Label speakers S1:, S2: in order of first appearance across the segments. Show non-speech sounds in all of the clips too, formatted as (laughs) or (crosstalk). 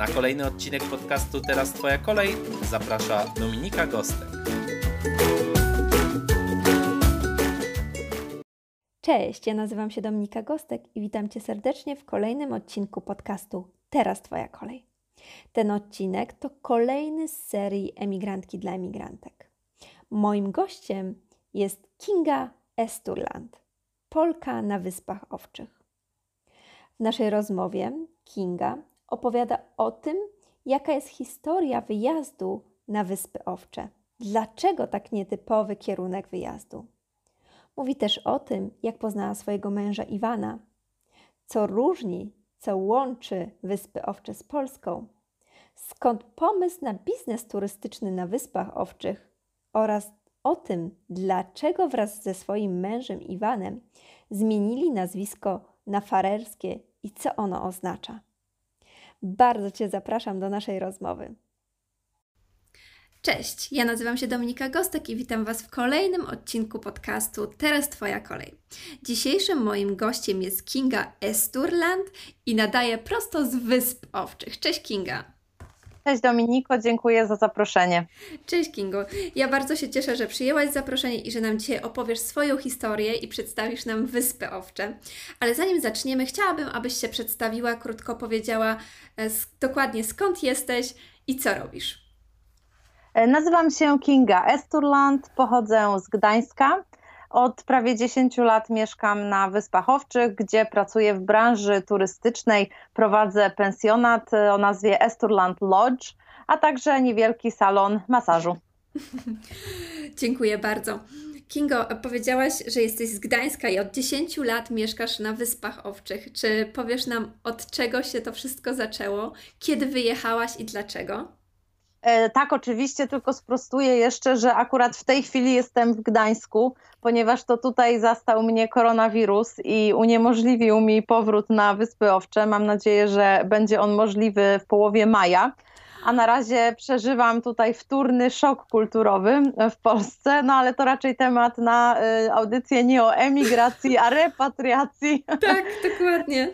S1: Na kolejny odcinek podcastu Teraz Twoja kolej zaprasza Dominika Gostek.
S2: Cześć, ja nazywam się Dominika Gostek i witam Cię serdecznie w kolejnym odcinku podcastu Teraz Twoja kolej. Ten odcinek to kolejny z serii Emigrantki dla emigrantek. Moim gościem jest Kinga Esturland, Polka na Wyspach Owczych. W naszej rozmowie Kinga opowiada o tym, jaka jest historia wyjazdu na Wyspy Owcze. Dlaczego tak nietypowy kierunek wyjazdu? Mówi też o tym, jak poznała swojego męża Iwana, co różni, co łączy Wyspy Owcze z Polską, skąd pomysł na biznes turystyczny na Wyspach Owczych oraz o tym, dlaczego wraz ze swoim mężem Iwanem zmienili nazwisko na farerskie i co ono oznacza. Bardzo Cię zapraszam do naszej rozmowy. Cześć, ja nazywam się Dominika Gostek i witam Was w kolejnym odcinku podcastu Teraz Twoja kolej. Dzisiejszym moim gościem jest Kinga Esturland i nadaje prosto z Wysp Owczych. Cześć Kinga.
S3: Cześć Dominiko, dziękuję za zaproszenie.
S2: Cześć Kingo. Ja bardzo się cieszę, że przyjęłaś zaproszenie i że nam dzisiaj opowiesz swoją historię i przedstawisz nam Wyspy Owcze. Ale zanim zaczniemy, chciałabym, abyś się przedstawiła, krótko powiedziała e, dokładnie skąd jesteś i co robisz.
S3: E, nazywam się Kinga Esturland, pochodzę z Gdańska. Od prawie 10 lat mieszkam na Wyspach Owczych, gdzie pracuję w branży turystycznej. Prowadzę pensjonat o nazwie Esturland Lodge, a także niewielki salon masażu. (laughs)
S2: Dziękuję bardzo. Kingo, powiedziałaś, że jesteś z Gdańska i od 10 lat mieszkasz na Wyspach Owczych. Czy powiesz nam, od czego się to wszystko zaczęło? Kiedy wyjechałaś i dlaczego?
S3: E, tak, oczywiście, tylko sprostuję jeszcze, że akurat w tej chwili jestem w Gdańsku, ponieważ to tutaj zastał mnie koronawirus i uniemożliwił mi powrót na Wyspy Owcze. Mam nadzieję, że będzie on możliwy w połowie maja a na razie przeżywam tutaj wtórny szok kulturowy w Polsce, no ale to raczej temat na y, audycję nie o emigracji, a repatriacji.
S2: Tak, dokładnie.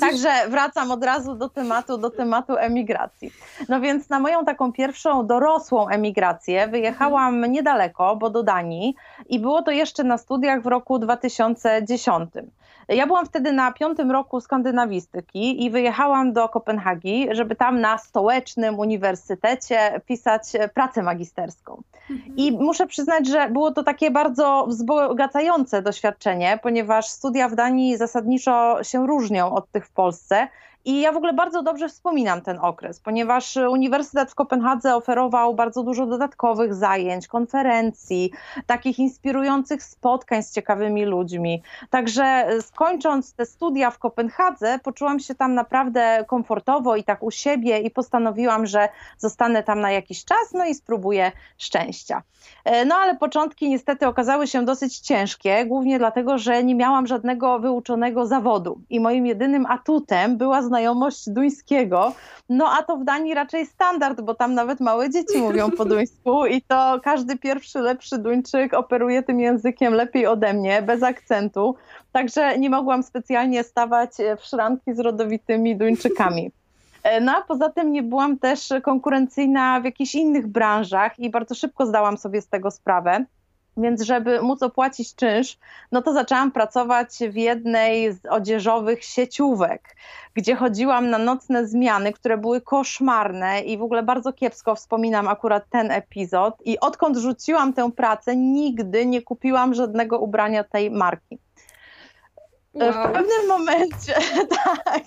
S3: Także wracam od razu do tematu, do tematu emigracji. No więc na moją taką pierwszą dorosłą emigrację wyjechałam niedaleko, bo do Danii i było to jeszcze na studiach w roku 2010. Ja byłam wtedy na piątym roku skandynawistyki i wyjechałam do Kopenhagi, żeby tam na stołecznym uniwersytecie pisać pracę magisterską. Mhm. I muszę przyznać, że było to takie bardzo wzbogacające doświadczenie, ponieważ studia w Danii zasadniczo się różnią od tych w Polsce. I ja w ogóle bardzo dobrze wspominam ten okres, ponieważ Uniwersytet w Kopenhadze oferował bardzo dużo dodatkowych zajęć, konferencji, takich inspirujących spotkań z ciekawymi ludźmi. Także skończąc te studia w Kopenhadze, poczułam się tam naprawdę komfortowo i tak u siebie i postanowiłam, że zostanę tam na jakiś czas, no i spróbuję szczęścia. E, no ale początki niestety okazały się dosyć ciężkie, głównie dlatego, że nie miałam żadnego wyuczonego zawodu i moim jedynym atutem była znajomość duńskiego, no a to w Danii raczej standard, bo tam nawet małe dzieci mówią po duńsku i to każdy pierwszy, lepszy Duńczyk operuje tym językiem lepiej ode mnie, bez akcentu, także nie mogłam specjalnie stawać w szranki z rodowitymi Duńczykami. E, no a poza tym nie byłam też konkurencyjna w jakichś innych branżach i bardzo szybko zdałam sobie z tego sprawę. Więc żeby móc opłacić czynsz, no to zaczęłam pracować w jednej z odzieżowych sieciówek, gdzie chodziłam na nocne zmiany, które były koszmarne i w ogóle bardzo kiepsko wspominam akurat ten epizod. I odkąd rzuciłam tę pracę, nigdy nie kupiłam żadnego ubrania tej marki. Wow. W pewnym momencie, (laughs) tak.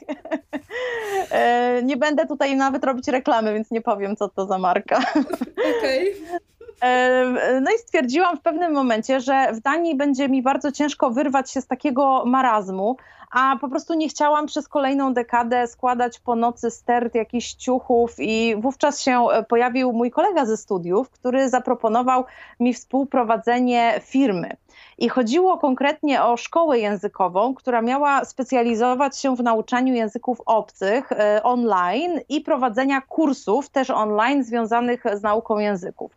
S3: E, nie będę tutaj nawet robić reklamy, więc nie powiem, co to za marka. Okej. Okay. No i stwierdziłam w pewnym momencie, że w Danii będzie mi bardzo ciężko wyrwać się z takiego marazmu, a po prostu nie chciałam przez kolejną dekadę składać po nocy stert jakichś ciuchów i wówczas się e, pojawił mój kolega ze studiów, który zaproponował mi współprowadzenie firmy. I chodziło konkretnie o szkołę językową, która miała specjalizować się w nauczaniu języków obcych e, online i prowadzenia kursów też online związanych z nauką języków.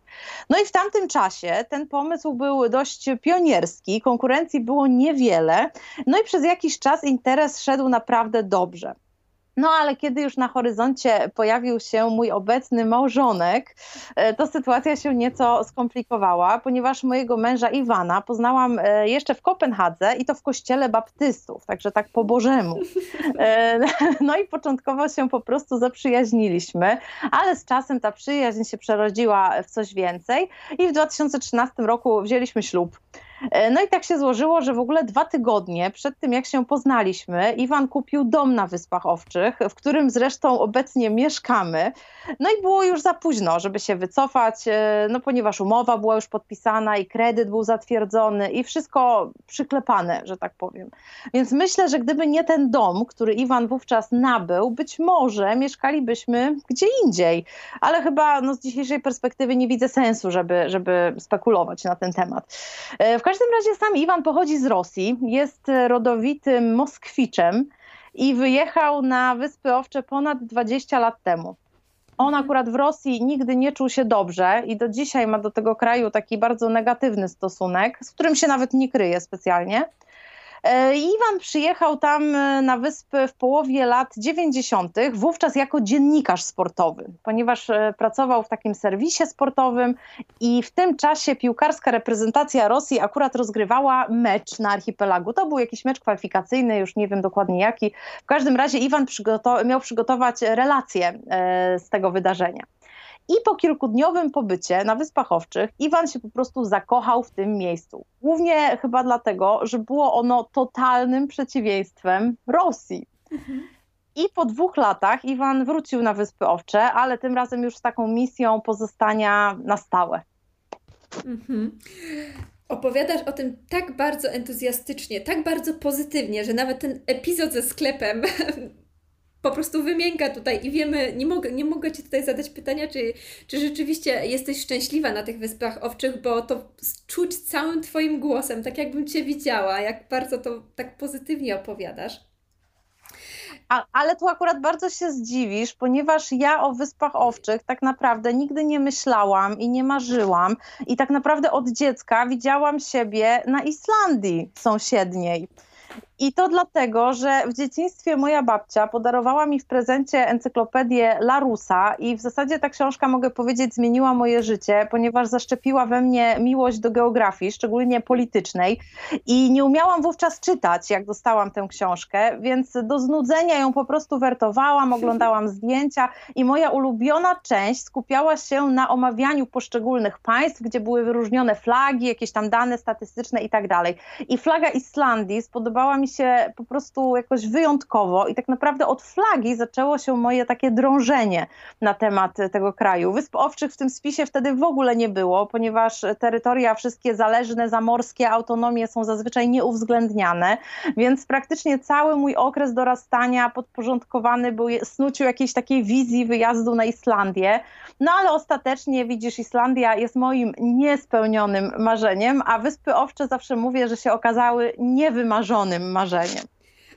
S3: No i w tamtym czasie ten pomysł był dość pionierski, konkurencji było niewiele, no i przez jakiś czas interes szedł naprawdę dobrze. No ale kiedy już na horyzoncie pojawił się mój obecny małżonek, e, to sytuacja się nieco skomplikowała, ponieważ mojego męża Iwana poznałam e, jeszcze w Kopenhadze i to w kościele baptystów, także tak po bożemu. E, (laughs) no i początkowo się po prostu zaprzyjaźniliśmy, ale z czasem ta przyjaźń się przerodziła w coś więcej i w 2013 roku wzięliśmy ślub. E, no i tak się złożyło, że w ogóle dwa tygodnie przed tym, jak się poznaliśmy, Iwan kupił dom na Wyspach Owczych, w którym zresztą obecnie mieszkamy. No i było już za późno, żeby się wycofać, e, no ponieważ umowa była już podpisana i kredyt był zatwierdzony i wszystko przyklepane, że tak powiem. Więc myślę, że gdyby nie ten dom, który Iwan wówczas nabył, być może mieszkalibyśmy gdzie indziej. Ale chyba no, z dzisiejszej perspektywy nie widzę sensu, żeby, żeby spekulować na ten temat. E, w każdym razie sam Iwan pochodzi z Rosji, jest rodowitym Moskwiczem i wyjechał na Wyspy Owcze ponad 20 lat temu. On akurat w Rosji nigdy nie czuł się dobrze i do dzisiaj ma do tego kraju taki bardzo negatywny stosunek, z którym się nawet nie kryje specjalnie. E, Iwan przyjechał tam e, na wyspę w połowie lat 90., wówczas jako dziennikarz sportowy, ponieważ e, pracował w takim serwisie sportowym i w tym czasie piłkarska reprezentacja Rosji akurat rozgrywała mecz na archipelagu. To był jakiś mecz kwalifikacyjny, już nie wiem dokładnie jaki. W każdym razie Iwan miał przygotować relacje z tego wydarzenia. I po kilkudniowym pobycie na Wyspach Owczych Iwan się po prostu zakochał w tym miejscu. Głównie chyba dlatego, że było ono totalnym przeciwieństwem Rosji. I po dwóch latach Iwan wrócił na Wyspy Owcze, ale tym razem już z taką misją pozostania na stałe. Mhm.
S2: Opowiadasz o tym tak bardzo entuzjastycznie, tak bardzo pozytywnie, że nawet ten epizod ze sklepem (laughs) po prostu wymięka tutaj i wiemy, nie mogę, nie mogę Ci tutaj zadać pytania, czy, czy rzeczywiście jesteś szczęśliwa na tych Wyspach Owczych, bo to czuć całym Twoim głosem, tak jakbym Cię widziała, jak bardzo to tak pozytywnie opowiadasz.
S3: A, ale tu akurat bardzo się zdziwisz, ponieważ ja o Wyspach Owczych tak naprawdę nigdy nie myślałam i nie marzyłam. I tak naprawdę od dziecka widziałam siebie na Islandii sąsiedniej. I to dlatego, że w dzieciństwie moja babcia podarowała mi w prezencie encyklopedię Larusa i w zasadzie ta książka, mogę powiedzieć, zmieniła moje życie, ponieważ zaszczepiła we mnie miłość do geografii, szczególnie politycznej i nie umiałam wówczas czytać, jak dostałam tę książkę, więc do znudzenia ją po prostu wertowałam, oglądałam (laughs) zdjęcia i moja ulubiona część skupiała się na omawianiu poszczególnych państw, gdzie były wyróżnione flagi, jakieś tam dane statystyczne i tak dalej. I flaga Islandii spodobała mi się po prostu jakoś wyjątkowo i tak naprawdę od flagi zaczęło się moje takie drążenie na temat tego kraju. Wysp Owczych w tym spisie wtedy w ogóle nie było, ponieważ terytoria wszystkie zależne, zamorskie, autonomie są zazwyczaj nieuwzględniane, więc praktycznie cały mój okres dorastania podporządkowany był snuciu jakiejś takiej wizji wyjazdu na Islandię. No ale ostatecznie widzisz, Islandia jest moim niespełnionym marzeniem, a Wyspy Owcze zawsze mówię, że się okazały niewymarzonym marzeniem.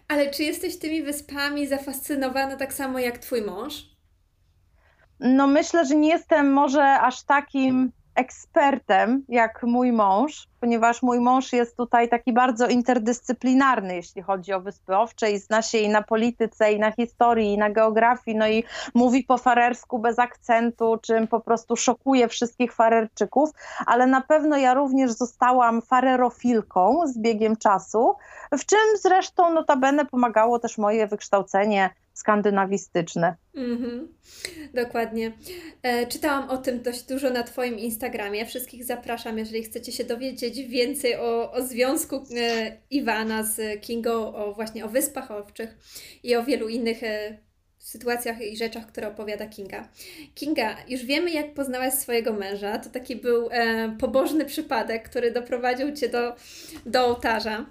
S2: Ale czy jesteś tymi wyspami zafascynowana tak samo jak twój mąż?
S3: No myślę, że nie jestem może aż takim ekspertem jak mój mąż, ponieważ mój mąż jest tutaj taki bardzo interdyscyplinarny, jeśli chodzi o Wyspy Owcze i zna się i na polityce, i na historii, i na geografii, no i mówi po farersku bez akcentu, czym po prostu szokuje wszystkich farerczyków, ale na pewno ja również zostałam farerofilką z biegiem czasu, w czym zresztą notabene pomagało też moje wykształcenie skandynawistyczne. Mm-hmm,
S2: dokładnie. E, czytałam o tym dość dużo na Twoim Instagramie. Wszystkich zapraszam, jeżeli chcecie się dowiedzieć więcej o, o związku e, Iwana z Kingą, o właśnie o Wyspach Owczych i o wielu innych e, sytuacjach i rzeczach, które opowiada Kinga. Kinga, już wiemy, jak poznałaś swojego męża. To taki był e, pobożny przypadek, który doprowadził Cię do, do ołtarza.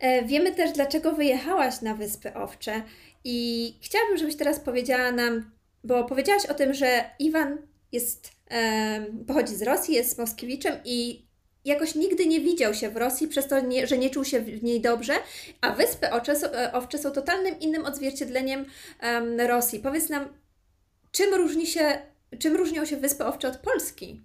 S2: E, wiemy też, dlaczego wyjechałaś na Wyspy Owcze i chciałabym, żebyś teraz powiedziała nam, bo powiedziałaś o tym, że Iwan jest, e, pochodzi z Rosji, jest Moskiewiczem i jakoś nigdy nie widział się w Rosji, przez to, nie, że nie czuł się w niej dobrze, a Wyspy Owcze, e, Owcze są totalnym innym odzwierciedleniem Rosji. Powiedz nam, czym różni się, czym różnią się Wyspy Owcze od Polski?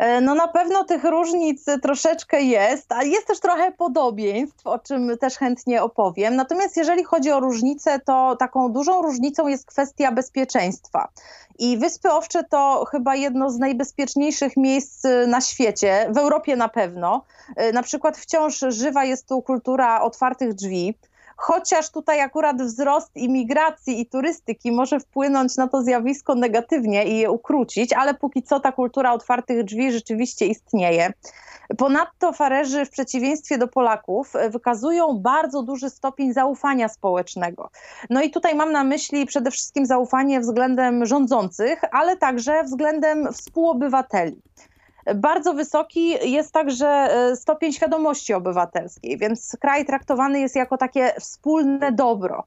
S3: E, no na pewno tych różnic troszeczkę jest, ale jest też trochę podobieństw, o czym też chętnie opowiem. Natomiast jeżeli chodzi o różnicę, to taką dużą różnicą jest kwestia bezpieczeństwa. I Wyspy Owcze to chyba jedno z najbezpieczniejszych miejsc na świecie, w Europie na pewno. E, na przykład wciąż żywa jest tu kultura otwartych drzwi chociaż tutaj akurat wzrost imigracji i turystyki może wpłynąć na to zjawisko negatywnie i je ukrócić, ale póki co ta kultura otwartych drzwi rzeczywiście istnieje. Ponadto farerzy w przeciwieństwie do Polaków wykazują bardzo duży stopień zaufania społecznego. No i tutaj mam na myśli przede wszystkim zaufanie względem rządzących, ale także względem współobywateli. Bardzo wysoki jest także e, stopień świadomości obywatelskiej, więc kraj traktowany jest jako takie wspólne dobro.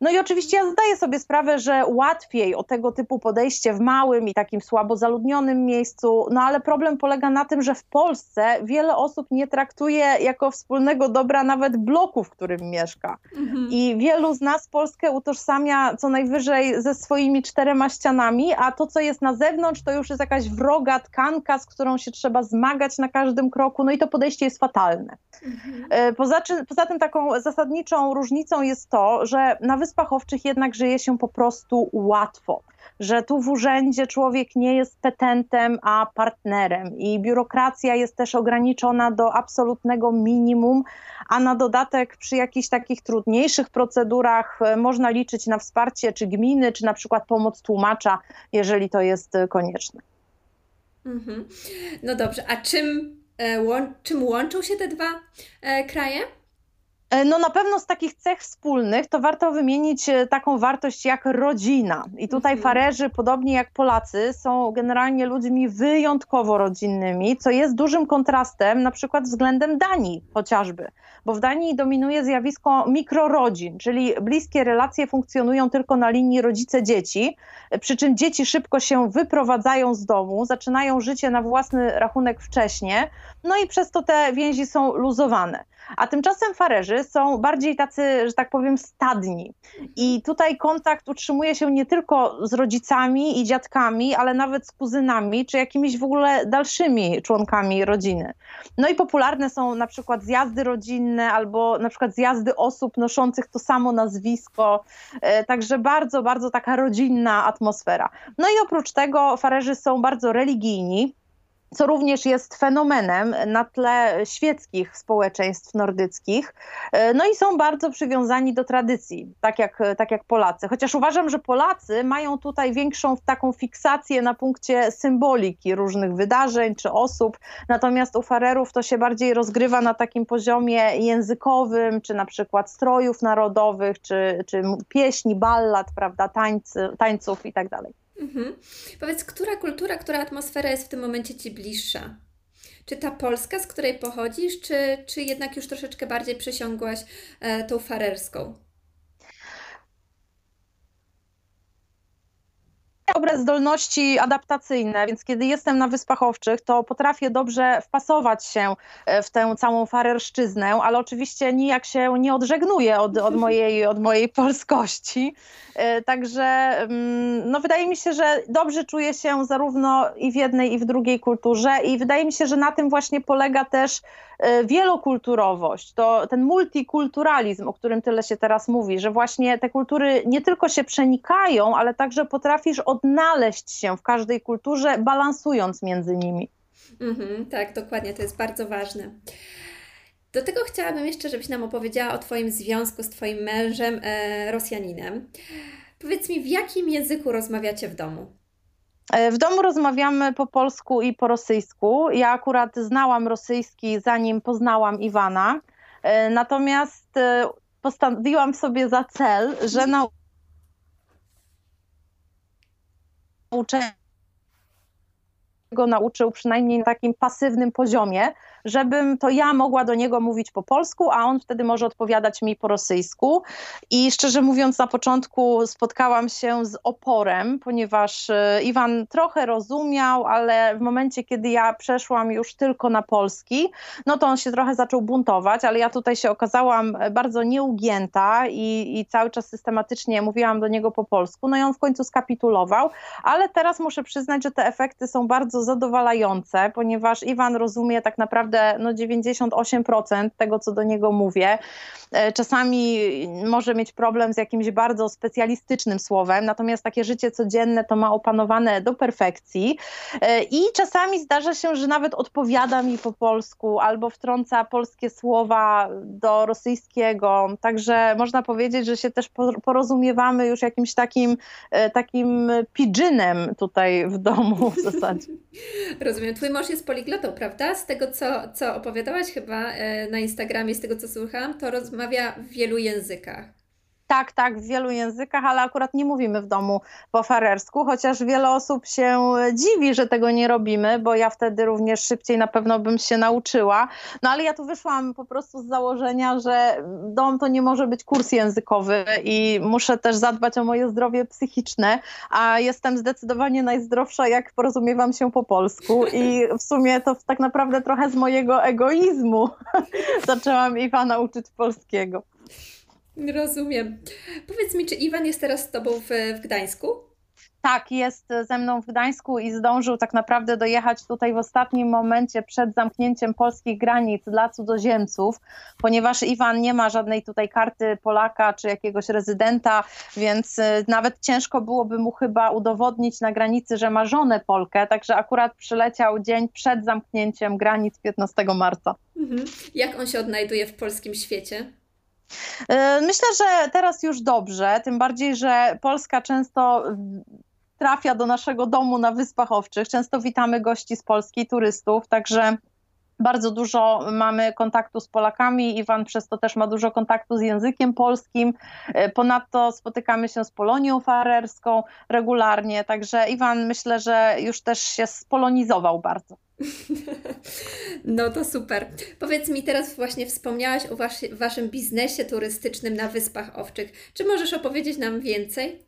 S3: No i oczywiście ja zdaję sobie sprawę, że łatwiej o tego typu podejście w małym i takim słabo zaludnionym miejscu, no ale problem polega na tym, że w Polsce wiele osób nie traktuje jako wspólnego dobra nawet bloku, w którym mieszka. Mhm. I wielu z nas Polskę utożsamia co najwyżej ze swoimi czterema ścianami, a to, co jest na zewnątrz, to już jest jakaś wroga tkanka, z którą się trzeba zmagać na każdym kroku, no i to podejście jest fatalne. Mhm. E, poza, poza tym taką zasadniczą różnicą jest to, że na Wyspach Owczych jednak żyje się po prostu łatwo, że tu w urzędzie człowiek nie jest petentem, a partnerem i biurokracja jest też ograniczona do absolutnego minimum, a na dodatek przy jakichś takich trudniejszych procedurach e, można liczyć na wsparcie czy gminy, czy na przykład pomoc tłumacza, jeżeli to jest e, konieczne.
S2: Mhm. No dobrze, a czym, e, czym łączą się te dwa kraje?
S3: E, no na pewno z takich cech wspólnych to warto wymienić e, taką wartość jak rodzina. I tutaj mhm. Farerzy, podobnie jak Polacy, są generalnie ludźmi wyjątkowo rodzinnymi, co jest dużym kontrastem na przykład względem Danii chociażby. Bo w Danii dominuje zjawisko mikrorodzin, czyli bliskie relacje funkcjonują tylko na linii rodzice-dzieci, e, przy czym dzieci szybko się wyprowadzają z domu, zaczynają życie na własny rachunek wcześnie, no i przez to te więzi są luzowane. A tymczasem farerzy są bardziej tacy, że tak powiem, stadni. I tutaj kontakt utrzymuje się nie tylko z rodzicami i dziadkami, ale nawet z kuzynami, czy jakimiś w ogóle dalszymi członkami rodziny. No i popularne są na przykład zjazdy rodzinne albo na przykład zjazdy osób noszących to samo nazwisko. E, także bardzo, bardzo taka rodzinna atmosfera. No i oprócz tego farerzy są bardzo religijni co również jest fenomenem na tle świeckich społeczeństw nordyckich. E, no i są bardzo przywiązani do tradycji, tak jak, tak jak Polacy. Chociaż uważam, że Polacy mają tutaj większą taką fiksację na punkcie symboliki różnych wydarzeń czy osób, natomiast u Farerów to się bardziej rozgrywa na takim poziomie językowym, czy na przykład strojów narodowych, czy, czy pieśni, ballad, prawda, tańcy, tańców i tak.
S2: Mhm. Powiedz, która kultura, która atmosfera jest w tym momencie Ci bliższa? Czy ta polska, z której pochodzisz, czy, czy jednak już troszeczkę bardziej przesiągłaś e, tą farerską?
S3: Dobre zdolności adaptacyjne, więc kiedy jestem na Wyspach Owczych, to potrafię dobrze wpasować się e, w tę całą farerszczyznę, ale oczywiście nijak się nie odżegnuję od, od, (laughs) mojej, od mojej polskości. E, także mm, no, wydaje mi się, że dobrze czuję się zarówno i w jednej, i w drugiej kulturze i wydaje mi się, że na tym właśnie polega też wielokulturowość, to ten multikulturalizm, o którym tyle się teraz mówi, że właśnie te kultury nie tylko się przenikają, ale także potrafisz odnaleźć się w każdej kulturze, balansując między nimi.
S2: Mhm, tak, dokładnie, to jest bardzo ważne. Do tego chciałabym jeszcze, żebyś nam opowiedziała o Twoim związku z Twoim mężem, e, Rosjaninem. Powiedz mi, w jakim języku rozmawiacie w domu?
S3: E, w domu rozmawiamy po polsku i po rosyjsku. Ja akurat znałam rosyjski, zanim poznałam Iwana. E, natomiast e, postanowiłam sobie za cel, że nauczę go nauczył przynajmniej na takim pasywnym poziomie, żebym to ja mogła do niego mówić po polsku, a on wtedy może odpowiadać mi po rosyjsku. I szczerze mówiąc, na początku spotkałam się z oporem, ponieważ e, Iwan trochę rozumiał, ale w momencie, kiedy ja przeszłam już tylko na polski, no to on się trochę zaczął buntować, ale ja tutaj się okazałam bardzo nieugięta i, i cały czas systematycznie mówiłam do niego po polsku. No i on w końcu skapitulował, ale teraz muszę przyznać, że te efekty są bardzo zadowalające, ponieważ Iwan rozumie tak naprawdę no 98% tego, co do niego mówię. E, czasami może mieć problem z jakimś bardzo specjalistycznym słowem, natomiast takie życie codzienne to ma opanowane do perfekcji e, i czasami zdarza się, że nawet odpowiada mi po polsku albo wtrąca polskie słowa do rosyjskiego, także można powiedzieć, że się też porozumiewamy już jakimś takim, e, takim pidżynem tutaj w domu w zasadzie. (laughs)
S2: Rozumiem. Twój mąż jest poliglotą, prawda? Z tego, co, co opowiadałaś chyba na Instagramie, z tego, co słuchałam, to rozmawia w wielu językach.
S3: Tak, tak, w wielu językach, ale akurat nie mówimy w domu po farersku, chociaż wiele osób się dziwi, że tego nie robimy, bo ja wtedy również szybciej na pewno bym się nauczyła. No ale ja tu wyszłam po prostu z założenia, że dom to nie może być kurs językowy i muszę też zadbać o moje zdrowie psychiczne, a jestem zdecydowanie najzdrowsza, jak porozumiewam się po polsku i w sumie to tak naprawdę trochę z mojego egoizmu (laughs) zaczęłam Iwana uczyć polskiego.
S2: Rozumiem. Powiedz mi, czy Iwan jest teraz z Tobą w, w Gdańsku?
S3: Tak, jest ze mną w Gdańsku i zdążył tak naprawdę dojechać tutaj w ostatnim momencie przed zamknięciem polskich granic dla cudzoziemców, ponieważ Iwan nie ma żadnej tutaj karty Polaka czy jakiegoś rezydenta, więc y, nawet ciężko byłoby mu chyba udowodnić na granicy, że ma żonę Polkę, także akurat przyleciał dzień przed zamknięciem granic 15 marca. Mhm.
S2: Jak on się odnajduje w polskim świecie?
S3: E, myślę, że teraz już dobrze, tym bardziej, że Polska często trafia do naszego domu na Wyspach Owczych. Często witamy gości z Polski, turystów, także bardzo dużo mamy kontaktu z Polakami. Iwan przez to też ma dużo kontaktu z językiem polskim. E, ponadto spotykamy się z Polonią Farerską regularnie, także Iwan myślę, że już też się spolonizował bardzo. (laughs)
S2: No to super. Powiedz mi teraz właśnie wspomniałaś o was, waszym biznesie turystycznym na Wyspach Owczych. Czy możesz opowiedzieć nam więcej?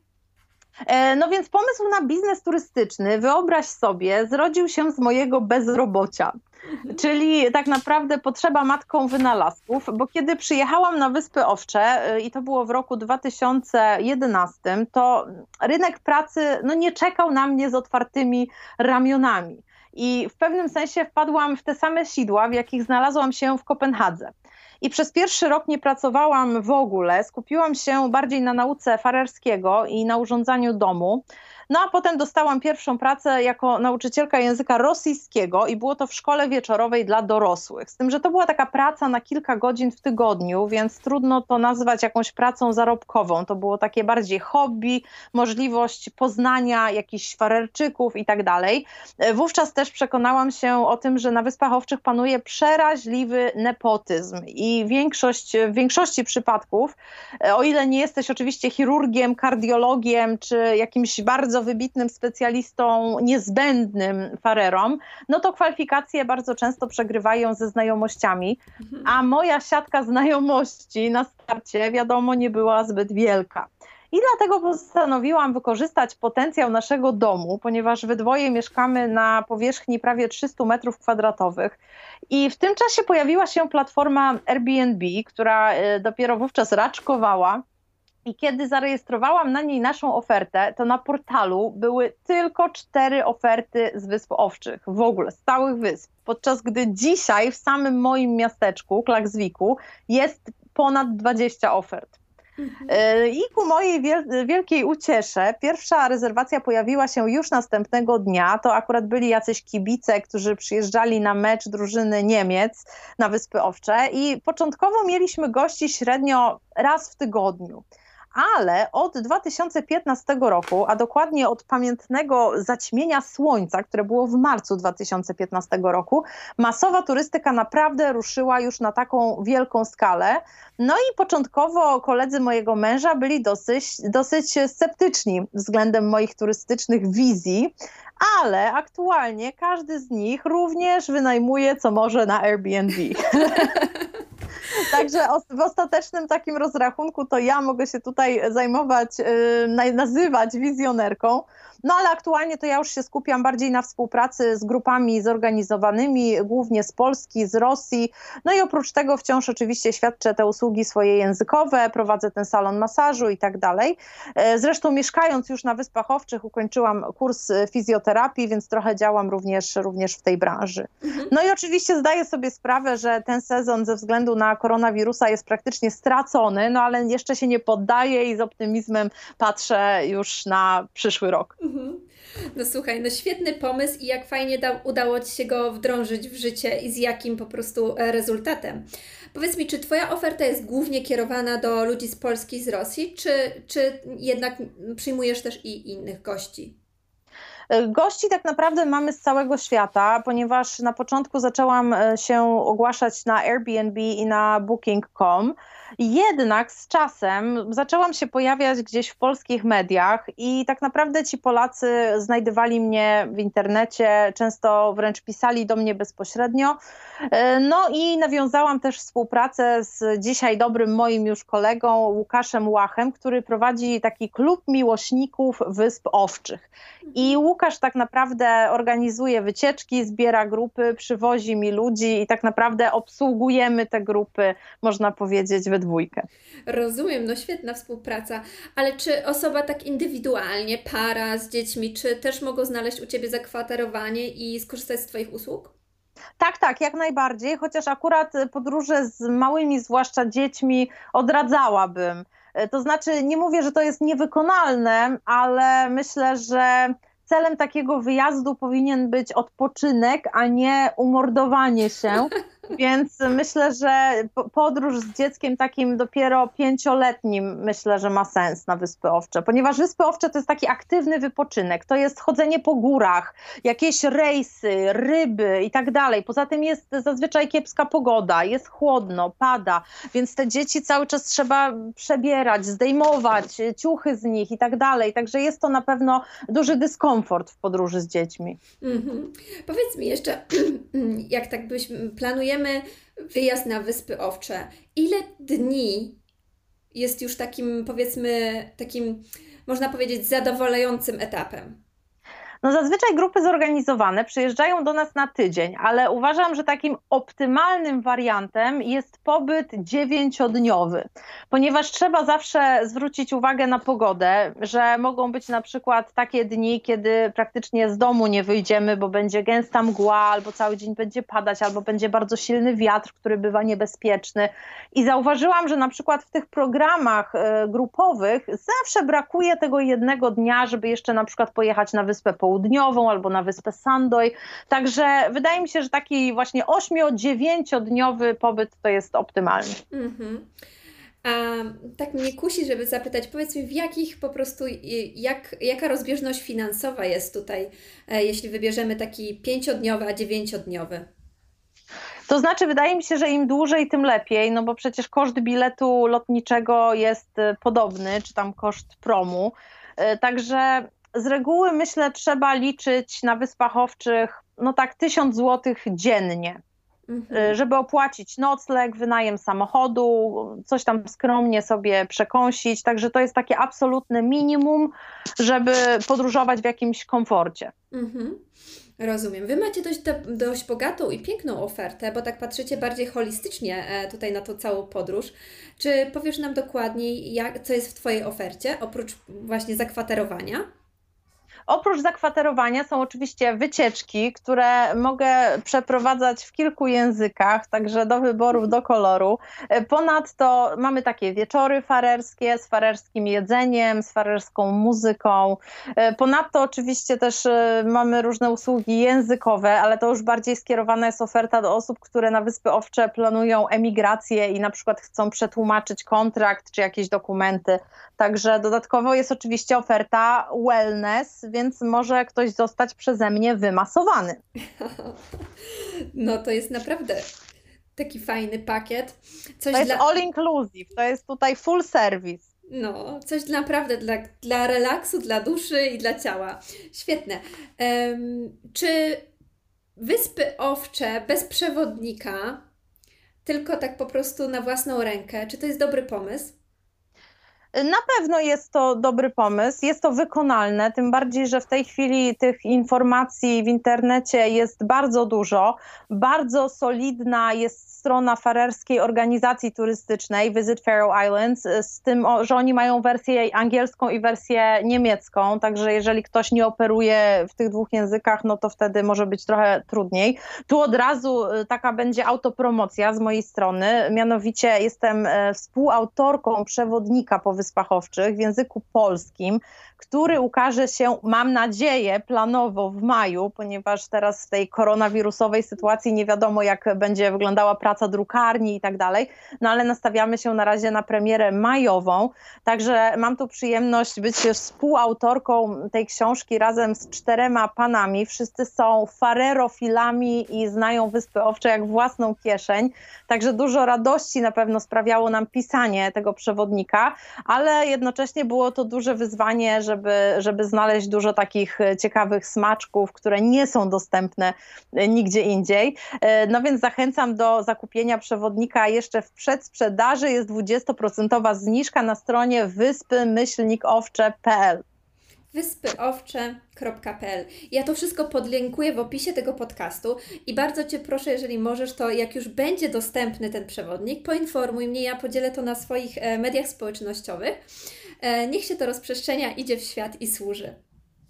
S3: E, no więc pomysł na biznes turystyczny, wyobraź sobie, zrodził się z mojego bezrobocia. Mhm. Czyli tak naprawdę potrzeba matką wynalazków, bo kiedy przyjechałam na Wyspy Owcze e, i to było w roku 2011, to rynek pracy no, nie czekał na mnie z otwartymi ramionami i w pewnym sensie wpadłam w te same sidła, w jakich znalazłam się w Kopenhadze. I przez pierwszy rok nie pracowałam w ogóle, skupiłam się bardziej na nauce farerskiego i na urządzaniu domu. No a potem dostałam pierwszą pracę jako nauczycielka języka rosyjskiego i było to w szkole wieczorowej dla dorosłych. Z tym, że to była taka praca na kilka godzin w tygodniu, więc trudno to nazwać jakąś pracą zarobkową. To było takie bardziej hobby, możliwość poznania jakichś farerczyków i tak dalej. Wówczas też przekonałam się o tym, że na Wyspach Owczych panuje przeraźliwy nepotyzm i większość, w większości przypadków, o ile nie jesteś oczywiście chirurgiem, kardiologiem czy jakimś bardzo wybitnym specjalistą, niezbędnym farerom, no to kwalifikacje bardzo często przegrywają ze znajomościami, mhm. a moja siatka znajomości na starcie, wiadomo, nie była zbyt wielka. I dlatego postanowiłam wykorzystać potencjał naszego domu, ponieważ we dwoje mieszkamy na powierzchni prawie 300 metrów kwadratowych. I w tym czasie pojawiła się platforma Airbnb, która e, dopiero wówczas raczkowała. I kiedy zarejestrowałam na niej naszą ofertę, to na portalu były tylko cztery oferty z Wysp Owczych, w ogóle z całych wysp. Podczas gdy dzisiaj w samym moim miasteczku, Klakswiku, jest ponad 20 ofert. Mhm. E, I ku mojej wielkiej uciesze, pierwsza rezerwacja pojawiła się już następnego dnia. To akurat byli jacyś kibice, którzy przyjeżdżali na mecz drużyny Niemiec na Wyspy Owcze i początkowo mieliśmy gości średnio raz w tygodniu ale od 2015 roku, a dokładnie od pamiętnego zaćmienia słońca, które było w marcu 2015 roku, masowa turystyka naprawdę ruszyła już na taką wielką skalę. No i początkowo koledzy mojego męża byli dosyć, dosyć sceptyczni względem moich turystycznych wizji, ale aktualnie każdy z nich również wynajmuje co może na Airbnb. (laughs) Także w ostatecznym takim rozrachunku to ja mogę się tutaj zajmować, y, nazywać wizjonerką. No ale aktualnie to ja już się skupiam bardziej na współpracy z grupami zorganizowanymi, głównie z Polski, z Rosji. No i oprócz tego wciąż oczywiście świadczę te usługi swoje językowe, prowadzę ten salon masażu i tak dalej. E, zresztą mieszkając już na Wyspach Owczych ukończyłam kurs fizjoterapii, więc trochę działam również, również w tej branży. Mhm. No i oczywiście zdaję sobie sprawę, że ten sezon ze względu na koronawirusa jest praktycznie stracony, no ale jeszcze się nie poddaję i z optymizmem patrzę już na przyszły rok. Mhm.
S2: No słuchaj, no świetny pomysł i jak fajnie da, udało Ci się go wdrążyć w życie i z jakim po prostu e, rezultatem. Powiedz mi, czy Twoja oferta jest głównie kierowana do ludzi z Polski z Rosji, czy, czy jednak przyjmujesz też i innych gości?
S3: E, gości tak naprawdę mamy z całego świata, ponieważ na początku zaczęłam e, się ogłaszać na Airbnb i na Booking.com. Jednak z czasem zaczęłam się pojawiać gdzieś w polskich mediach i tak naprawdę ci Polacy znajdywali mnie w internecie, często wręcz pisali do mnie bezpośrednio. E, no i nawiązałam też współpracę z dzisiaj dobrym moim już kolegą Łukaszem Łachem, który prowadzi taki klub miłośników Wysp Owczych. I Łukasz tak naprawdę organizuje wycieczki, zbiera grupy, przywozi mi ludzi i tak naprawdę obsługujemy te grupy, można powiedzieć, we dwójkę.
S2: Rozumiem, no świetna współpraca. Ale czy osoba tak indywidualnie, para z dziećmi, czy też mogą znaleźć u Ciebie zakwaterowanie i skorzystać z Twoich usług?
S3: Tak, tak, jak najbardziej, chociaż akurat podróże z małymi, zwłaszcza dziećmi, odradzałabym. To znaczy, nie mówię, że to jest niewykonalne, ale myślę, że celem takiego wyjazdu powinien być odpoczynek, a nie umordowanie się. (laughs) Więc myślę, że podróż z dzieckiem takim dopiero pięcioletnim myślę, że ma sens na Wyspy Owcze, ponieważ Wyspy Owcze to jest taki aktywny wypoczynek, to jest chodzenie po górach, jakieś rejsy, ryby i tak dalej. Poza tym jest zazwyczaj kiepska pogoda, jest chłodno, pada, więc te dzieci cały czas trzeba przebierać, zdejmować ciuchy z nich i tak dalej. Także jest to na pewno duży dyskomfort w podróży z dziećmi. Mhm.
S2: Powiedz mi jeszcze, (clears throat) jak tak byśmy planujemy planujemy wyjazd na Wyspy Owcze, ile dni jest już takim, powiedzmy, takim, można powiedzieć, zadowalającym etapem?
S3: No zazwyczaj grupy zorganizowane przyjeżdżają do nas na tydzień, ale uważam, że takim optymalnym wariantem jest pobyt dziewięciodniowy, ponieważ trzeba zawsze zwrócić uwagę na pogodę, że mogą być na przykład takie dni, kiedy praktycznie z domu nie wyjdziemy, bo będzie gęsta mgła, albo cały dzień będzie padać, albo będzie bardzo silny wiatr, który bywa niebezpieczny. I zauważyłam, że na przykład w tych programach e, grupowych zawsze brakuje tego jednego dnia, żeby jeszcze na przykład pojechać na Wyspę Południową południową albo na wyspę Sandoy. Także wydaje mi się, że taki właśnie 8-9-dniowy pobyt to jest optymalny. Mhm.
S2: A tak mnie kusi, żeby zapytać, powiedz mi, w jakich po prostu, jak, jaka rozbieżność finansowa jest tutaj, e, jeśli wybierzemy taki pięciodniowy, a dziewięciodniowy?
S3: To znaczy, wydaje mi się, że im dłużej, tym lepiej, no bo przecież koszt biletu lotniczego jest e, podobny, czy tam koszt promu. E, także z reguły myślę trzeba liczyć na Wyspach Owczych no tak tysiąc złotych dziennie. Mhm. Y, żeby opłacić nocleg, wynajem samochodu, coś tam skromnie sobie przekąsić. Także to jest takie absolutne minimum, żeby podróżować w jakimś komforcie. Mhm.
S2: Rozumiem. Wy macie dość, dość bogatą i piękną ofertę, bo tak patrzycie bardziej holistycznie e, tutaj na tą całą podróż. Czy powiesz nam dokładniej, jak, co jest w Twojej ofercie, oprócz właśnie zakwaterowania?
S3: Oprócz zakwaterowania są oczywiście wycieczki, które mogę przeprowadzać w kilku językach, także do wyborów, do koloru. E, ponadto mamy takie wieczory farerskie z farerskim jedzeniem, z farerską muzyką. E, ponadto oczywiście też e, mamy różne usługi językowe, ale to już bardziej skierowana jest oferta do osób, które na Wyspy Owcze planują emigrację i na przykład chcą przetłumaczyć kontrakt czy jakieś dokumenty. Także dodatkowo jest oczywiście oferta wellness, więc może ktoś zostać przeze mnie wymasowany. (laughs)
S2: No to jest naprawdę taki fajny pakiet.
S3: Coś to jest dla... all inclusive, to jest tutaj full service.
S2: No, coś naprawdę dla, dla relaksu, dla duszy i dla ciała. Świetne. Um, czy wyspy owcze bez przewodnika, tylko tak po prostu na własną rękę, czy to jest dobry pomysł?
S3: Na pewno jest to dobry pomysł, jest to wykonalne, tym bardziej, że w tej chwili tych informacji w internecie jest bardzo dużo. Bardzo solidna jest strona farerskiej organizacji turystycznej Visit Faroe Islands, z tym, że oni mają wersję angielską i wersję niemiecką, także jeżeli ktoś nie operuje w tych dwóch językach, no to wtedy może być trochę trudniej. Tu od razu y, taka będzie autopromocja z mojej strony, mianowicie jestem e, współautorką przewodnika po Wyspach Owczych w języku polskim, który ukaże się, mam nadzieję, planowo w maju, ponieważ teraz w tej koronawirusowej sytuacji nie wiadomo, jak będzie wyglądała praca drukarni i tak dalej, no ale nastawiamy się na razie na premierę majową, także mam tu przyjemność być współautorką tej książki razem z czterema panami. Wszyscy są farerofilami i znają Wyspy Owcze jak własną kieszeń, także dużo radości na pewno sprawiało nam pisanie tego przewodnika, ale jednocześnie było to duże wyzwanie, żeby, żeby znaleźć dużo takich ciekawych smaczków, które nie są dostępne nigdzie indziej. No więc zachęcam do zakupienia przewodnika jeszcze w przedsprzedaży. Jest 20% zniżka na stronie wyspy-owcze.pl
S2: wyspyowcze.pl. Ja to wszystko podlinkuję w opisie tego podcastu i bardzo Cię proszę, jeżeli możesz, to jak już będzie dostępny ten przewodnik, poinformuj mnie, ja podzielę to na swoich e, mediach społecznościowych. E, niech się to rozprzestrzenia, idzie w świat i służy.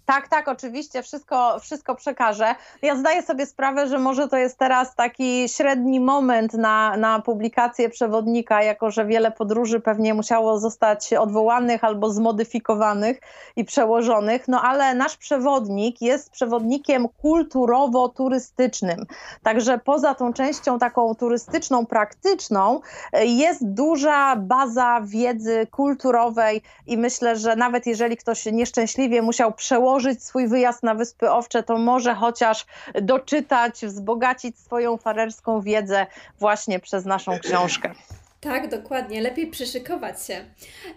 S3: Tak, tak, oczywiście, wszystko, wszystko przekażę. Ja zdaję sobie sprawę, że może to jest teraz taki średni moment na, na publikację przewodnika, jako że wiele podróży pewnie musiało zostać odwołanych albo zmodyfikowanych i przełożonych, no ale nasz przewodnik jest przewodnikiem kulturowo-turystycznym. Także poza tą częścią taką turystyczną, praktyczną, jest duża baza wiedzy kulturowej i myślę, że nawet jeżeli ktoś nieszczęśliwie musiał przełożyć przełożyć swój wyjazd na Wyspy Owcze, to może chociaż doczytać, wzbogacić swoją farerską wiedzę właśnie przez naszą książkę.
S2: Tak, dokładnie. Lepiej przyszykować się.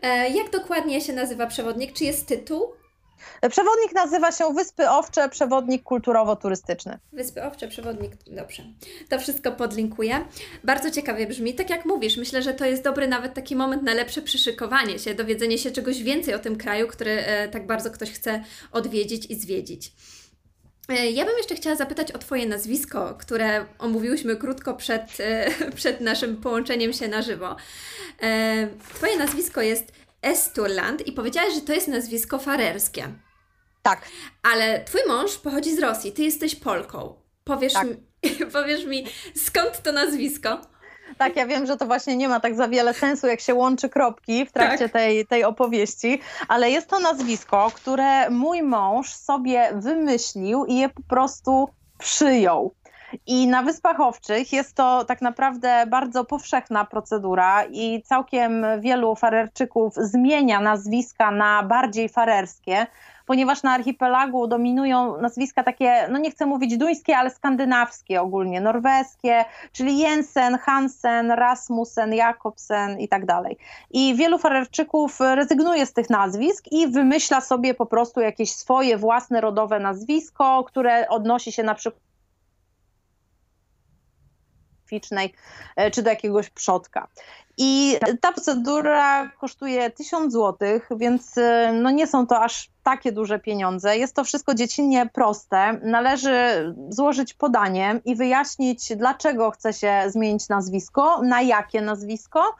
S2: E, jak dokładnie się nazywa przewodnik? Czy jest tytuł?
S3: Przewodnik nazywa się Wyspy Owcze, przewodnik kulturowo-turystyczny.
S2: Wyspy Owcze, przewodnik, dobrze. To wszystko podlinkuję. Bardzo ciekawie brzmi. Tak jak mówisz, myślę, że to jest dobry nawet taki moment na lepsze przyszykowanie się, dowiedzenie się czegoś więcej o tym kraju, który e, tak bardzo ktoś chce odwiedzić i zwiedzić. E, ja bym jeszcze chciała zapytać o Twoje nazwisko, które omówiłyśmy krótko przed, e, (laughs) przed naszym połączeniem się na żywo. Twoje nazwisko jest Esturland i powiedziałaś, że to jest nazwisko farerskie.
S3: Tak.
S2: Ale twój mąż pochodzi z Rosji, ty jesteś Polką. Powiesz, tak. mi, (laughs) powiesz mi, skąd to nazwisko?
S3: Tak, ja wiem, że to właśnie nie ma tak za wiele sensu, jak się łączy kropki w trakcie tak. tej, tej opowieści, ale jest to nazwisko, które mój mąż sobie wymyślił i je po prostu przyjął. I na Wyspach Owczych jest to tak naprawdę bardzo powszechna procedura i całkiem wielu farerczyków zmienia nazwiska na bardziej farerskie, ponieważ na archipelagu dominują nazwiska takie, no nie chcę mówić duńskie, ale skandynawskie ogólnie, norweskie, czyli Jensen, Hansen, Rasmussen, Jakobsen i tak dalej. I wielu farerczyków rezygnuje z tych nazwisk i wymyśla sobie po prostu jakieś swoje własne rodowe nazwisko, które odnosi się na przykład E, czy do jakiegoś przodka. I ta procedura kosztuje 1000 zł, więc e, no nie są to aż takie duże pieniądze. Jest to wszystko dziecinnie proste. Należy złożyć podanie i wyjaśnić, dlaczego chce się zmienić nazwisko, na jakie nazwisko.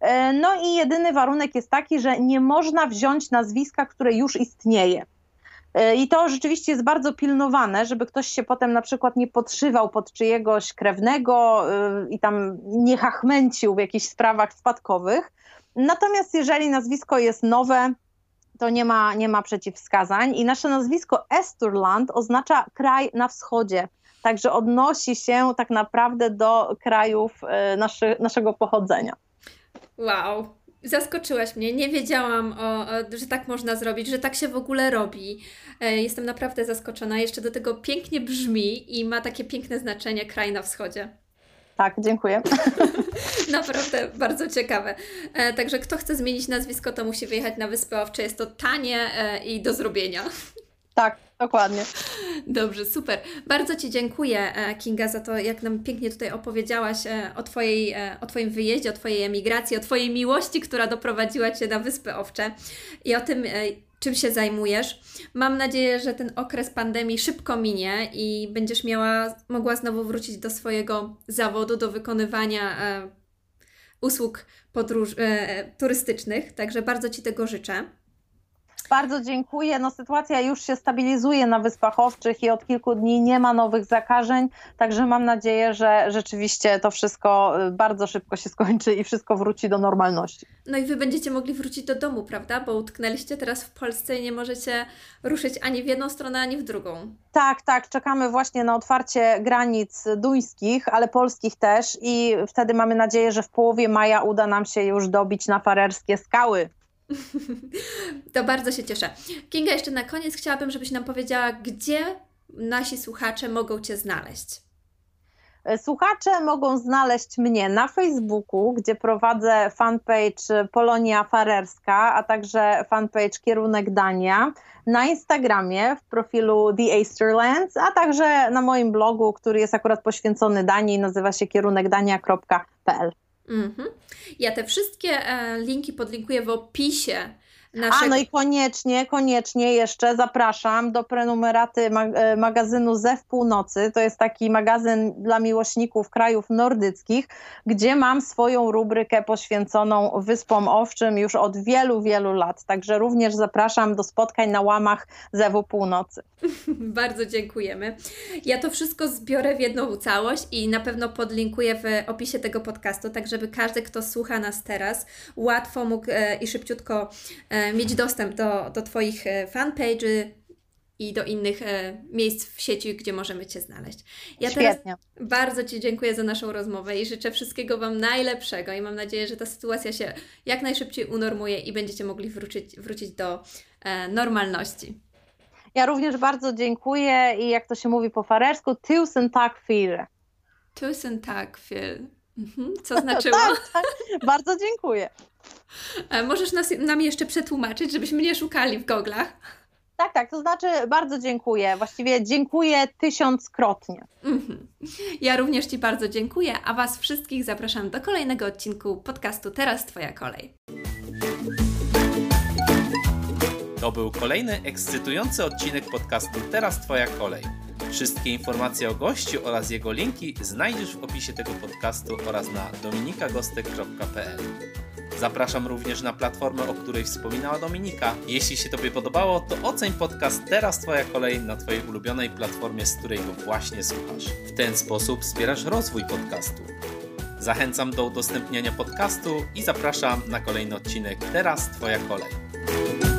S3: E, no i jedyny warunek jest taki, że nie można wziąć nazwiska, które już istnieje. E, I to rzeczywiście jest bardzo pilnowane, żeby ktoś się potem na przykład nie podszywał pod czyjegoś krewnego e, i tam nie hachmęcił w jakichś sprawach spadkowych. Natomiast jeżeli nazwisko jest nowe, to nie ma, nie ma przeciwwskazań. I nasze nazwisko Esturland oznacza kraj na wschodzie. Także odnosi się tak naprawdę do krajów e, naszy, naszego pochodzenia.
S2: Wow, Zaskoczyłaś mnie, nie wiedziałam, o, o, że tak można zrobić, że tak się w ogóle robi. E, jestem naprawdę zaskoczona. Jeszcze do tego pięknie brzmi i ma takie piękne znaczenie kraj na wschodzie.
S3: Tak, dziękuję. (laughs)
S2: Naprawdę bardzo ciekawe. E, także kto chce zmienić nazwisko, to musi wyjechać na Wyspę Owcze. Jest to tanie e, i do zrobienia.
S3: Tak, dokładnie.
S2: Dobrze, super. Bardzo Ci dziękuję, e, Kinga, za to, jak nam pięknie tutaj opowiedziałaś e, o, twojej, e, o Twoim wyjeździe, o Twojej emigracji, o Twojej miłości, która doprowadziła Cię na Wyspy Owcze i o tym, czym się zajmujesz. Mam nadzieję, że ten okres pandemii szybko minie i będziesz miała, mogła znowu wrócić do swojego zawodu, do wykonywania usług podróż, turystycznych. Także bardzo Ci tego życzę.
S3: Bardzo dziękuję. No, sytuacja już się stabilizuje na Wyspach Owczych i od kilku dni nie ma nowych zakażeń, także mam nadzieję, że rzeczywiście to wszystko y, bardzo szybko się skończy i wszystko wróci do normalności.
S2: No i Wy będziecie mogli wrócić do domu, prawda? Bo utknęliście teraz w Polsce i nie możecie ruszyć ani w jedną stronę, ani w drugą.
S3: Tak, tak. Czekamy właśnie na otwarcie granic duńskich, ale polskich też i wtedy mamy nadzieję, że w połowie maja uda nam się już dobić na farerskie skały. (laughs)
S2: To bardzo się cieszę. Kinga, jeszcze na koniec chciałabym, żebyś nam powiedziała, gdzie nasi słuchacze mogą Cię znaleźć.
S3: E, słuchacze mogą znaleźć mnie na Facebooku, gdzie prowadzę fanpage Polonia Farerska, a także fanpage Kierunek Dania, na Instagramie w profilu The Easterlands, a także na moim blogu, który jest akurat poświęcony Danii, nazywa się kierunkdania.pl.
S2: Mhm. Ja te wszystkie e, linki podlinkuję w opisie
S3: Naszego... A no i koniecznie, koniecznie jeszcze zapraszam do prenumeraty mag e, magazynu Zew Północy. To jest taki magazyn dla miłośników krajów nordyckich, gdzie mam swoją rubrykę poświęconą Wyspom Owczym już od wielu, wielu lat. Także również zapraszam do spotkań na łamach Zewu Północy. (laughs)
S2: Bardzo dziękujemy. Ja to wszystko zbiorę w jedną całość i na pewno podlinkuję w opisie tego podcastu, tak żeby każdy, kto słucha nas teraz, łatwo mógł e, i szybciutko e, mieć dostęp do, do Twoich e, fanpage'y i do innych e, miejsc w sieci, gdzie możemy Cię znaleźć.
S3: Ja Świetnie. teraz
S2: bardzo Ci dziękuję za naszą rozmowę i życzę wszystkiego Wam najlepszego i mam nadzieję, że ta sytuacja się jak najszybciej unormuje i będziecie mogli wrócić, wrócić do e, normalności.
S3: Ja również bardzo dziękuję i jak to się mówi po farersku, tusen tak viel.
S2: Tusen tak viel. Mhm. Co znaczyło? (laughs)
S3: tak, tak. Bardzo dziękuję.
S2: E, możesz nas, nam jeszcze przetłumaczyć, żebyśmy nie szukali w goglach?
S3: Tak, tak, to znaczy bardzo dziękuję. Właściwie dziękuję tysiąckrotnie. Mhm.
S2: Ja również Ci bardzo dziękuję, a Was wszystkich zapraszam do kolejnego odcinku podcastu Teraz Twoja kolej.
S1: To był kolejny ekscytujący odcinek podcastu Teraz Twoja kolej. Wszystkie informacje o gościu oraz jego linki znajdziesz w opisie tego podcastu oraz na dominikagostek.pl. Zapraszam również na platformę, o której wspominała Dominika. Jeśli się Tobie podobało, to oceń podcast Teraz Twoja kolej na Twojej ulubionej platformie, z której go właśnie słuchasz. W ten sposób wspierasz rozwój podcastu. Zachęcam do udostępniania podcastu i zapraszam na kolejny odcinek Teraz Twoja kolej.